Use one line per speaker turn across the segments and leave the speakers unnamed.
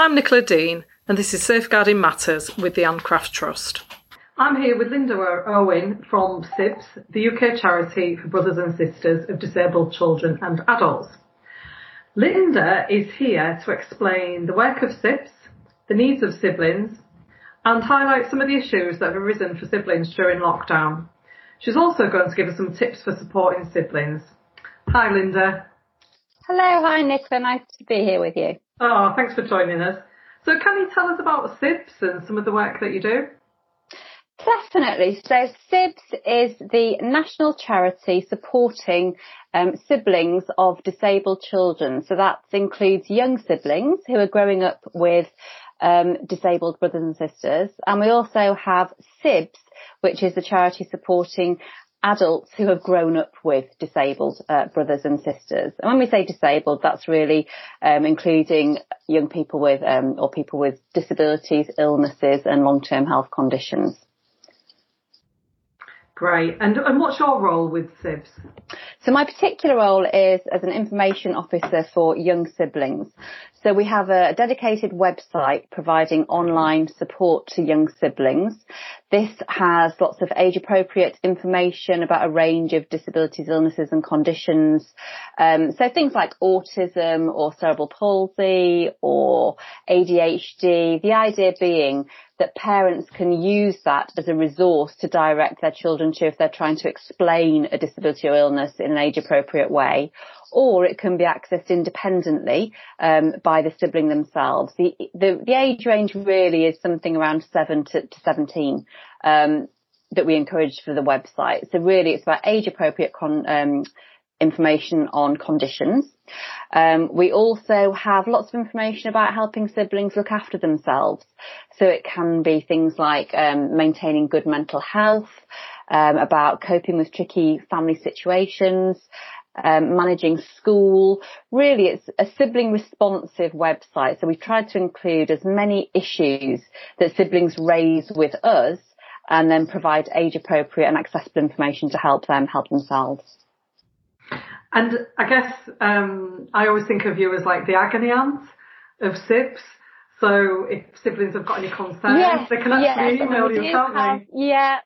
I'm Nicola Dean, and this is Safeguarding Matters with the Ann Craft Trust. I'm here with Linda Owen from SIBS, the UK charity for brothers and sisters of disabled children and adults. Linda is here to explain the work of SIBS, the needs of siblings, and highlight some of the issues that have arisen for siblings during lockdown. She's also going to give us some tips for supporting siblings. Hi, Linda.
Hello, hi, Nicola. Nice to be here with you.
Oh, thanks for joining us. So, can you tell us about SIBS and some of the work that you do?
Definitely. So SIBS is the national charity supporting um, siblings of disabled children. So that includes young siblings who are growing up with um, disabled brothers and sisters. And we also have SIBS, which is the charity supporting adults who have grown up with disabled uh, brothers and sisters. And when we say disabled, that's really um, including young people with um, or people with disabilities, illnesses, and long-term health conditions.
Great. And, and what's your role with SIBS?
So my particular role is as an information officer for young siblings. So we have a dedicated website providing online support to young siblings. This has lots of age appropriate information about a range of disabilities, illnesses and conditions. Um, so things like autism or cerebral palsy or ADHD. The idea being that parents can use that as a resource to direct their children to if they're trying to explain a disability or illness in an age appropriate way. Or it can be accessed independently um, by the sibling themselves. The, the, the age range really is something around seven to, to seventeen um, that we encourage for the website. So really, it's about age appropriate con, um, information on conditions. Um, we also have lots of information about helping siblings look after themselves. So it can be things like um, maintaining good mental health, um, about coping with tricky family situations, um, managing school. Really, it's a sibling responsive website. So we've tried to include as many issues that siblings raise with us and then provide age appropriate and accessible information to help them help themselves.
And I guess um, I always think of you as like the agony aunt of SIBS. So if siblings have got any concerns, yes, they can actually yes, email you, can't have,
they? Yeah,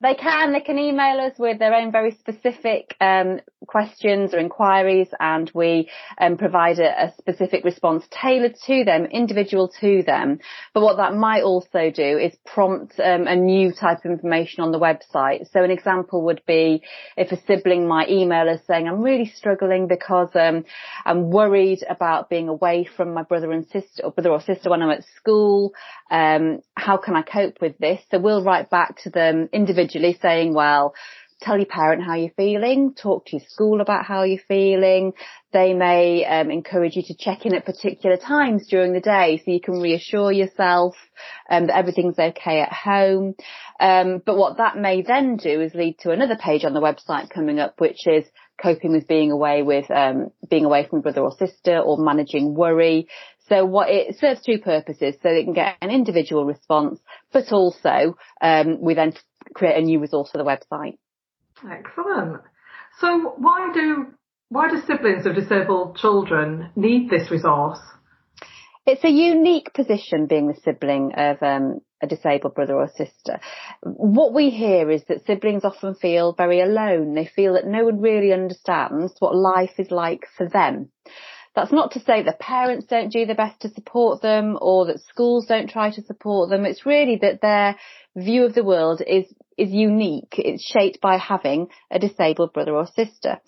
they can. They can email us with their own very specific um, questions or inquiries, and we um, provide a, a, specific response tailored to them, individual to them. But what that might also do is prompt um, a new type of information on the website. So an example would be if a sibling might email us saying, "I'm really struggling because um, I'm worried about being away from my brother and sister, or brother or sister when I'm at school. Um, how can I cope with this?" So we'll write back to them individually individually saying, well, tell your parent how you're feeling, talk to your school about how you're feeling. They may um, encourage you to check in at particular times during the day so you can reassure yourself um, that everything's okay at home. Um, but what that may then do is lead to another page on the website coming up, which is coping with being away with um, being away from brother or sister or managing worry. So what it serves two purposes. So it can get an individual response, but also um, we then create a new resource for the website.
Excellent. So why do why do siblings of disabled children need this resource?
It's a unique position being the sibling of um, a disabled brother or sister. What we hear is that siblings often feel very alone. They feel that no one really understands what life is like for them. That's not to say that parents don't do their best to support them or that schools don't try to support them. It's really that their view of the world is, is unique. It's shaped by having a disabled brother or sister.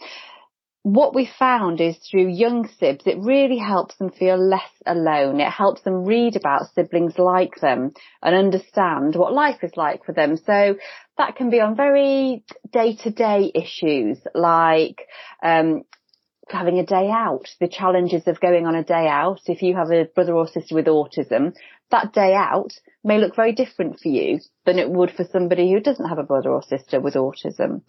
What we found is through young sibs, it really helps them feel less alone. It helps them read about siblings like them and understand what life is like for them. So that can be on very day to day issues like, um, having a day out, the challenges of going on a day out. If you have a brother or sister with autism, that day out may look very different for you than it would for somebody who doesn't have a brother or sister with autism.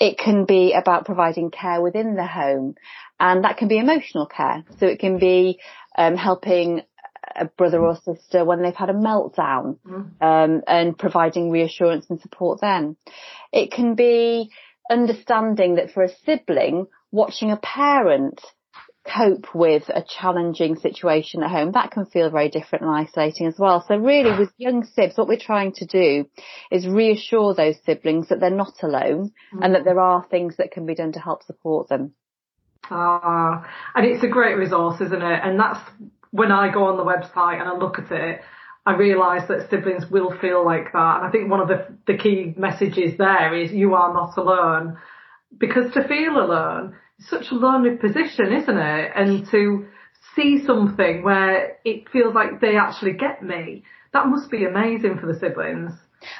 It can be about providing care within the home and that can be emotional care. So it can be um, helping a brother or sister when they've had a meltdown mm. um, and providing reassurance and support then. It can be understanding that for a sibling, watching a parent cope with a challenging situation at home, that can feel very different and isolating as well. So really with young sibs, what we're trying to do is reassure those siblings that they're not alone mm-hmm. and that there are things that can be done to help support them.
Ah, and it's a great resource, isn't it? And that's when I go on the website and I look at it, I realise that siblings will feel like that. And I think one of the, the key messages there is you are not alone. Because to feel alone is such a lonely position, isn't it? And to see something where it feels like they actually get me, that must be amazing for the siblings.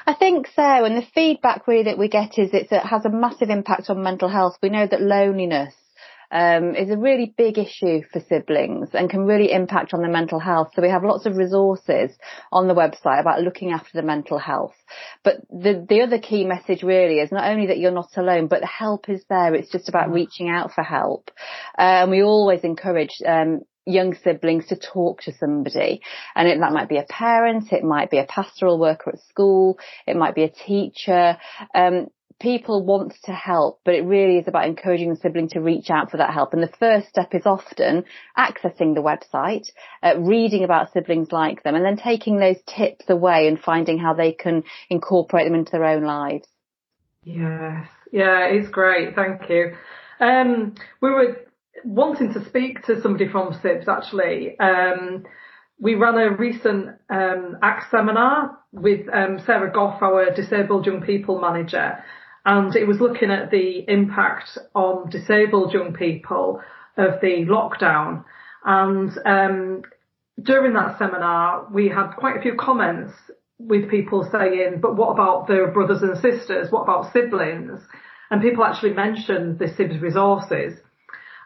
I think so, and the feedback really that we get is it has a massive impact on mental health. We know that loneliness um, is a really big issue for siblings and can really impact on their mental health. So we have lots of resources on the website about looking after the mental health. But the, the other key message really is not only that you're not alone, but the help is there. It's just about mm. reaching out for help. And um, we always encourage um, young siblings to talk to somebody. And it, that might be a parent, it might be a pastoral worker at school, it might be a teacher. Um, people want to help, but it really is about encouraging the sibling to reach out for that help. And the first step is often accessing the website, uh, reading about siblings like them, and then taking those tips away and finding how they can incorporate them into their own lives.
Yes, yeah, it's great. Thank you. Um, we were wanting to speak to somebody from SIBS actually. Um, we ran a recent um, ACT seminar with um, Sarah Goff, our disabled young people manager, and it was looking at the impact on disabled young people of the lockdown. And um, during that seminar, we had quite a few comments with people saying, but what about their brothers and sisters? What about siblings? And people actually mentioned the SIBS resources.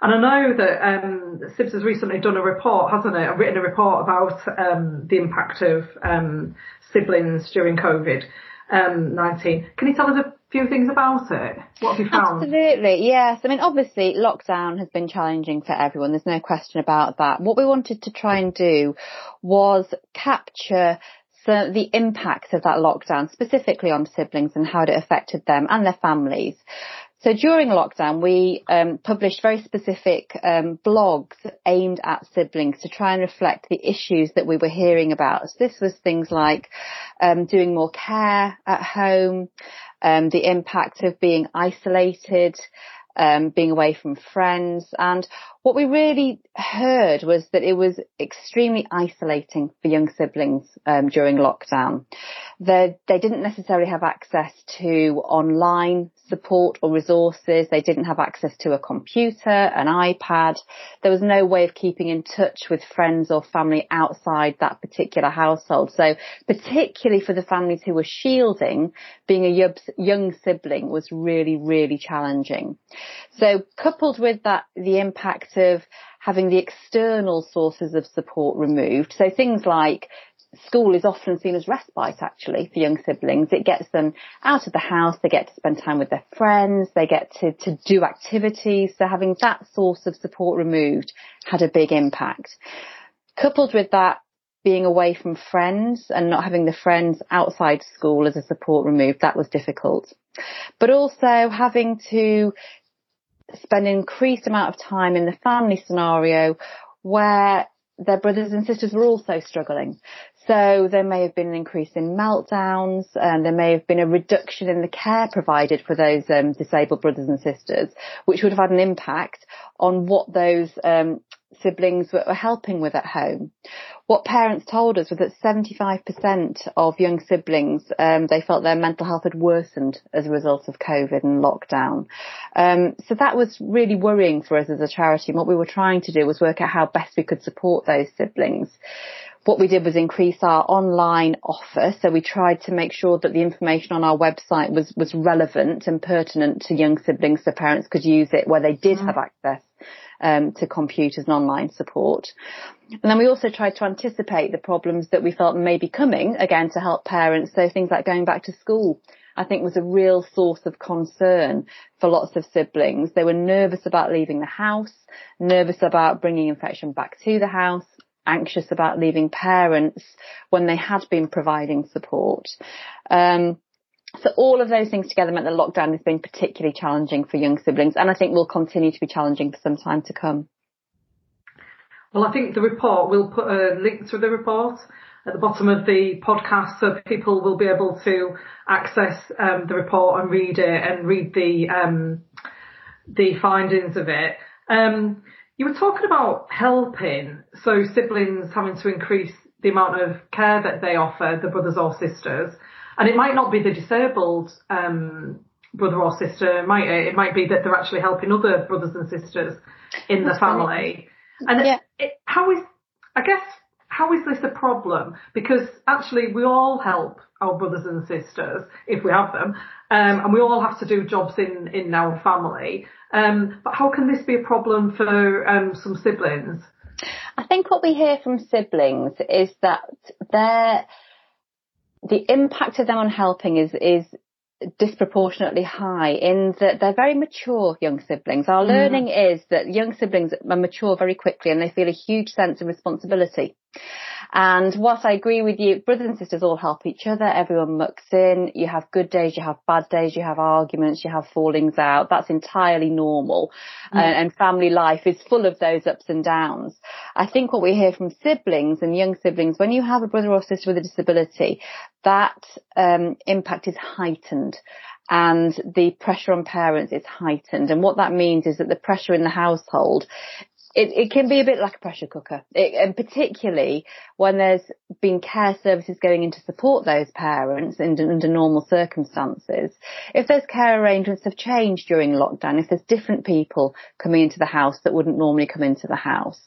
And I know that um, SIBS has recently done a report, hasn't it? Written a report about um, the impact of um, siblings during COVID um, 19. Can you tell us a few things about it? What have you found?
Absolutely, yes. I mean, obviously, lockdown has been challenging for everyone. There's no question about that. What we wanted to try and do was capture so the impact of that lockdown specifically on siblings and how it affected them and their families. So during lockdown, we um, published very specific um, blogs aimed at siblings to try and reflect the issues that we were hearing about. So this was things like um, doing more care at home, um, the impact of being isolated, um, being away from friends. And what we really heard was that it was extremely isolating for young siblings um, during lockdown. They, they didn't necessarily have access to online support or resources. They didn't have access to a computer, an iPad. There was no way of keeping in touch with friends or family outside that particular household. So particularly for the families who were shielding, being a young sibling was really, really challenging. So coupled with that, the impact of having the external sources of support removed. So things like school is often seen as respite actually for young siblings. It gets them out of the house, they get to spend time with their friends, they get to, to do activities. So having that source of support removed had a big impact. Coupled with that, being away from friends and not having the friends outside school as a support removed, that was difficult. But also having to spend an increased amount of time in the family scenario where their brothers and sisters were also struggling. So there may have been an increase in meltdowns, and there may have been a reduction in the care provided for those um, disabled brothers and sisters, which would have had an impact on what those um, siblings were helping with at home. What parents told us was that 75% of young siblings, um, they felt their mental health had worsened as a result of COVID and lockdown. Um, so that was really worrying for us as a charity. And what we were trying to do was work out how best we could support those siblings what we did was increase our online offer. So we tried to make sure that the information on our website was, was relevant and pertinent to young siblings so parents could use it where they did mm. have access um, to computers and online support. And then we also tried to anticipate the problems that we felt may be coming again to help parents. So things like going back to school. I think was a real source of concern for lots of siblings. They were nervous about leaving the house, nervous about bringing infection back to the house, anxious about leaving parents when they had been providing support. Um, so all of those things together meant that lockdown has been particularly challenging for young siblings and I think will continue to be challenging for some time to come.
Well, I think the report, we'll put a link to the report at the bottom of the podcast so people will be able to access um, the report and read it and read the um, the findings of it. Um, you were talking about helping, so siblings having to increase the amount of care that they offer the brothers or sisters, and it might not be the disabled um, brother or sister. It might it might be that they're actually helping other brothers and sisters in the family. And yeah. it, it, how is I guess how is this a problem? Because actually we all help our brothers and sisters if we have them, um, and we all have to do jobs in in our family. Um, but how can this be a problem for um, some siblings?
I think what we hear from siblings is that their the impact of them on helping is is disproportionately high in that they're very mature young siblings. Our mm. learning is that young siblings mature very quickly and they feel a huge sense of responsibility. And whilst I agree with you, brothers and sisters all help each other. Everyone mucks in. You have good days, you have bad days, you have arguments, you have fallings out. That's entirely normal. Mm. Uh, and family life is full of those ups and downs. I think what we hear from siblings and young siblings, when you have a brother or sister with a disability, that um, impact is heightened and the pressure on parents is heightened. And what that means is that the pressure in the household it, it can be a bit like a pressure cooker, it, and particularly when there's been care services going in to support those parents in, under normal circumstances. If those care arrangements have changed during lockdown, if there's different people coming into the house that wouldn't normally come into the house,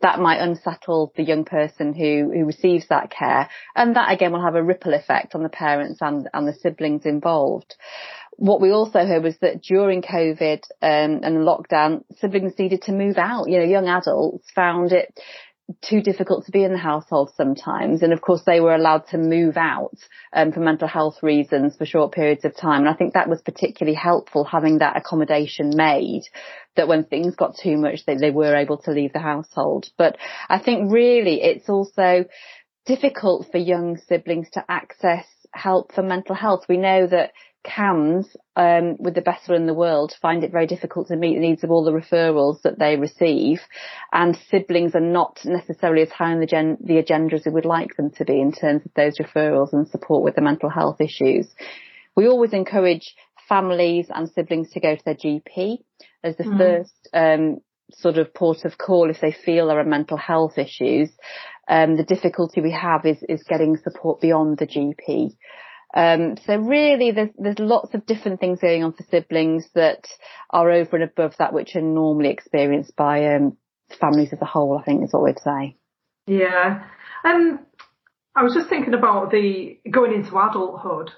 that might unsettle the young person who, who receives that care, and that again will have a ripple effect on the parents and, and the siblings involved what we also heard was that during COVID um, and lockdown, siblings needed to move out. You know, young adults found it too difficult to be in the household sometimes. And of course, they were allowed to move out um, for mental health reasons for short periods of time. And I think that was particularly helpful having that accommodation made that when things got too much, they, they were able to leave the household. But I think really it's also difficult for young siblings to access help for mental health. We know that CAMHS, um, with the best will in the world, find it very difficult to meet the needs of all the referrals that they receive, and siblings are not necessarily as high on the, gen- the agenda as we would like them to be in terms of those referrals and support with the mental health issues. We always encourage families and siblings to go to their GP as the mm. first um, sort of port of call if they feel there are mental health issues. Um, the difficulty we have is, is getting support beyond the GP. Um, so really there's, there's lots of different things going on for siblings that are over and above that which are normally experienced by, um, families as a whole, I think is what we'd say.
Yeah. Um, I was just thinking about the going into adulthood.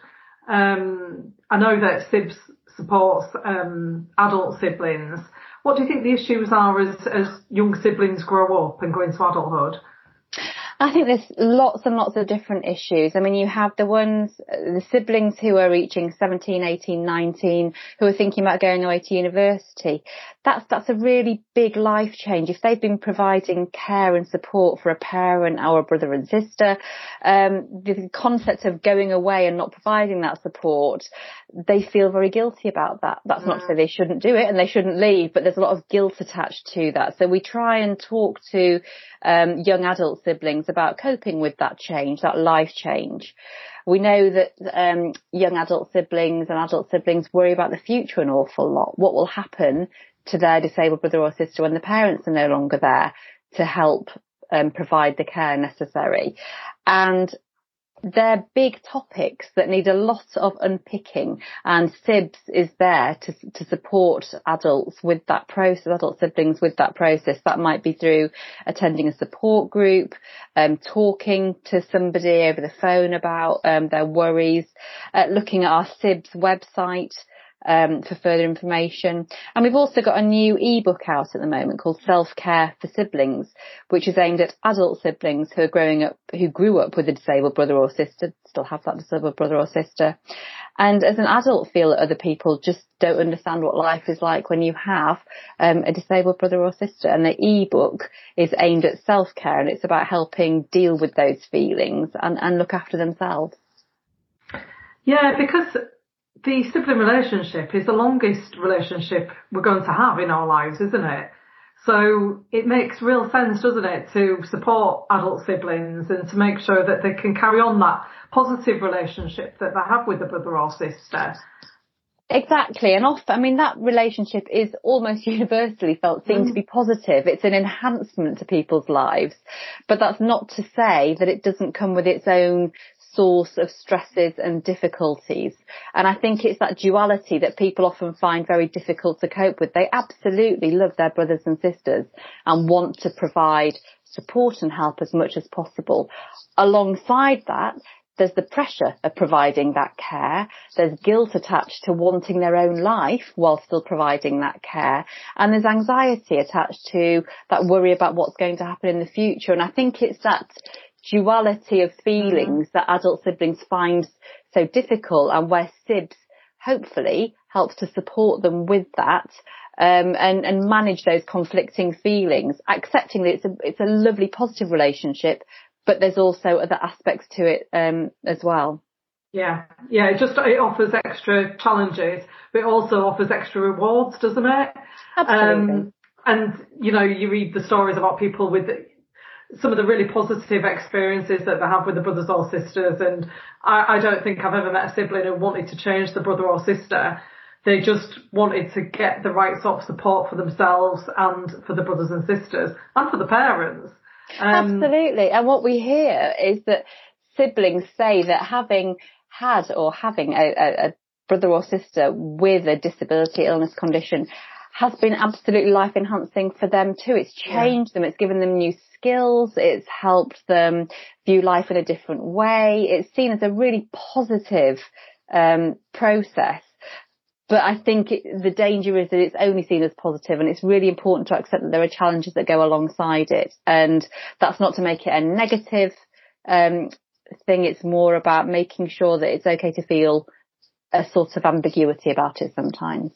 Um, I know that SIBS supports um, adult siblings. What do you think the issues are as, as young siblings grow up and go into adulthood?
I think there's lots and lots of different issues. I mean, you have the ones, the siblings who are reaching 17, 18, 19, who are thinking about going away to university. That's, that's a really big life change. If they've been providing care and support for a parent or a brother and sister, um, the concept of going away and not providing that support, they feel very guilty about that. That's not to say they shouldn't do it and they shouldn't leave, but there's a lot of guilt attached to that. So we try and talk to um, young adult siblings about coping with that change, that life change. We know that um, young adult siblings and adult siblings worry about the future an awful lot. What will happen to their disabled brother or sister when the parents are no longer there to help um, provide the care necessary? And they're big topics that need a lot of unpicking and SIBS is there to, to support adults with that process, adult siblings with that process. That might be through attending a support group, um, talking to somebody over the phone about um, their worries, uh, looking at our SIBS website, um, for further information. And we've also got a new ebook out at the moment called Self Care for Siblings, which is aimed at adult siblings who are growing up, who grew up with a disabled brother or sister, still have that disabled brother or sister. And as an adult feel that other people just don't understand what life is like when you have um, a disabled brother or sister. And the ebook is aimed at self-care and it's about helping deal with those feelings and, and look after themselves.
Yeah, because the sibling relationship is the longest relationship we're going to have in our lives, isn't it? So it makes real sense, doesn't it, to support adult siblings and to make sure that they can carry on that positive relationship that they have with the brother or sister.
Exactly. And often, I mean, that relationship is almost universally felt seen mm. to be positive. It's an enhancement to people's lives. But that's not to say that it doesn't come with its own source of stresses and difficulties. And I think it's that duality that people often find very difficult to cope with. They absolutely love their brothers and sisters and want to provide support and help as much as possible. Alongside that, there's the pressure of providing that care. There's guilt attached to wanting their own life while still providing that care. And there's anxiety attached to that worry about what's going to happen in the future. And I think it's that duality of feelings mm-hmm. that adult siblings find so difficult and where SIBS hopefully helps to support them with that. Um, and, and manage those conflicting feelings, accepting that it's a, it's a lovely positive relationship, but there's also other aspects to it um, as well.
Yeah, yeah, it just it offers extra challenges, but it also offers extra rewards, doesn't it?
Absolutely.
Um, and you know, you read the stories about people with some of the really positive experiences that they have with the brothers or sisters, and I, I don't think I've ever met a sibling who wanted to change the brother or sister. They just wanted to get the right sort of support for themselves and for the brothers and sisters and for the parents.
Um, Absolutely. And what we hear is that siblings say that having had or having a, a, a brother or sister with a disability illness condition has been absolutely life enhancing for them too. It's changed yeah. them. It's given them new skills. It's helped them view life in a different way. It's seen as a really positive um, process. But I think it, the danger is that it's only seen as positive and it's really important to accept that there are challenges that go alongside it. And that's not to make it a negative, um, thing. It's more about making sure that it's okay to feel a sort of ambiguity about it sometimes.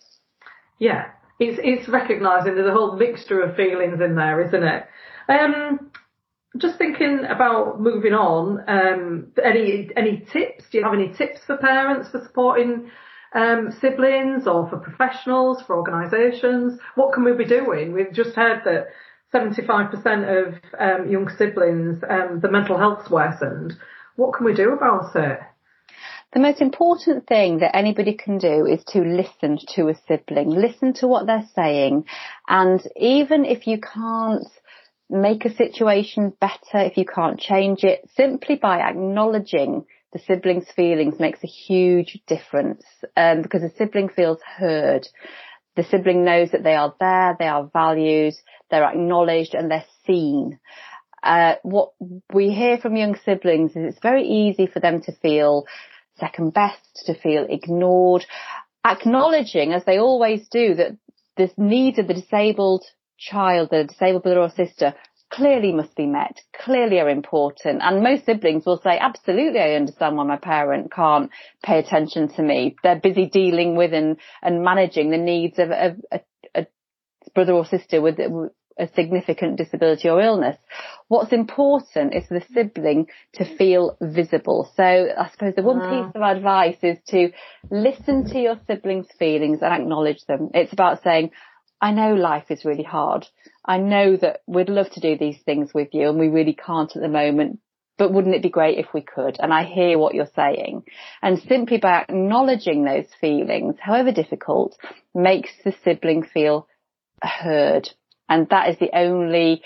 Yeah. It's, it's recognising there's a whole mixture of feelings in there, isn't it? Um, just thinking about moving on, um, any, any tips? Do you have any tips for parents for supporting um, siblings or for professionals, for organisations? What can we be doing? We've just heard that 75% of um, young siblings, um, the mental health's worsened. What can we do about it?
The most important thing that anybody can do is to listen to a sibling, listen to what they're saying, and even if you can't make a situation better, if you can't change it, simply by acknowledging the sibling's feelings makes a huge difference um, because the sibling feels heard. The sibling knows that they are there, they are valued, they're acknowledged and they're seen. Uh, what we hear from young siblings is it's very easy for them to feel second best, to feel ignored, acknowledging as they always do that the needs of the disabled child, the disabled brother or sister clearly must be met, clearly are important. And most siblings will say, absolutely, I understand why my parent can't pay attention to me. They're busy dealing with and, and managing the needs of, of a, a brother or sister with a significant disability or illness. What's important is for the sibling to feel visible. So I suppose the one ah. piece of advice is to listen to your sibling's feelings and acknowledge them. It's about saying, I know life is really hard. I know that we'd love to do these things with you and we really can't at the moment, but wouldn't it be great if we could? And I hear what you're saying. And simply by acknowledging those feelings, however difficult, makes the sibling feel heard. And that is the only,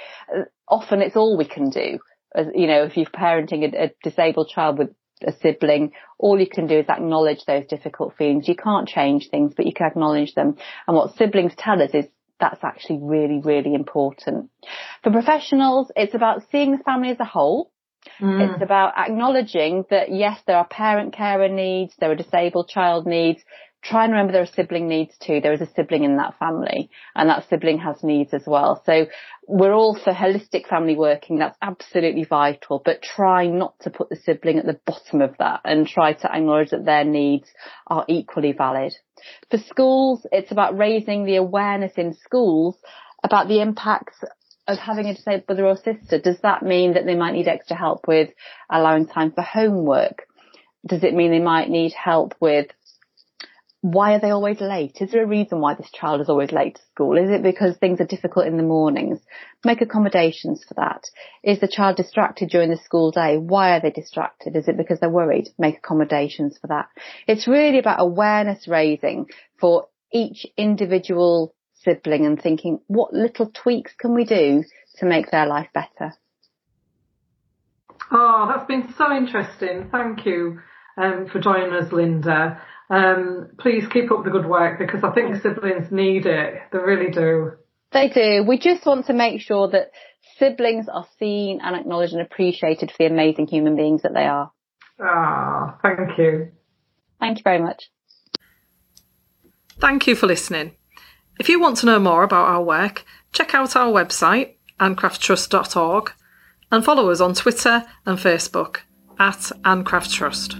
often it's all we can do. As, you know, if you're parenting a, a disabled child with a sibling, all you can do is acknowledge those difficult feelings. You can't change things, but you can acknowledge them. And what siblings tell us is that's actually really, really important. For professionals, it's about seeing the family as a whole. Mm. It's about acknowledging that yes, there are parent carer needs, there are disabled child needs, try and remember there are sibling needs too. There is a sibling in that family and that sibling has needs as well. So we're all for holistic family working. That's absolutely vital, but try not to put the sibling at the bottom of that and try to acknowledge that their needs are equally valid. For schools, it's about raising the awareness in schools about the impacts of having a disabled brother or sister. Does that mean that they might need extra help with allowing time for homework? Does it mean they might need help with why are they always late? Is there a reason why this child is always late to school? Is it because things are difficult in the mornings? Make accommodations for that. Is the child distracted during the school day? Why are they distracted? Is it because they're worried? Make accommodations for that. It's really about awareness raising for each individual sibling and thinking what little tweaks can we do to make their life better.
Oh, that's been so interesting. Thank you um, for joining us, Linda. Um, please keep up the good work because I think siblings need it. They really do.
They do. We just want to make sure that siblings are seen and acknowledged and appreciated for the amazing human beings that they are.
Ah, thank you.
Thank you very much.
Thank you for listening. If you want to know more about our work, check out our website, anncrafttrust.org, and follow us on Twitter and Facebook at Ann Craft Trust.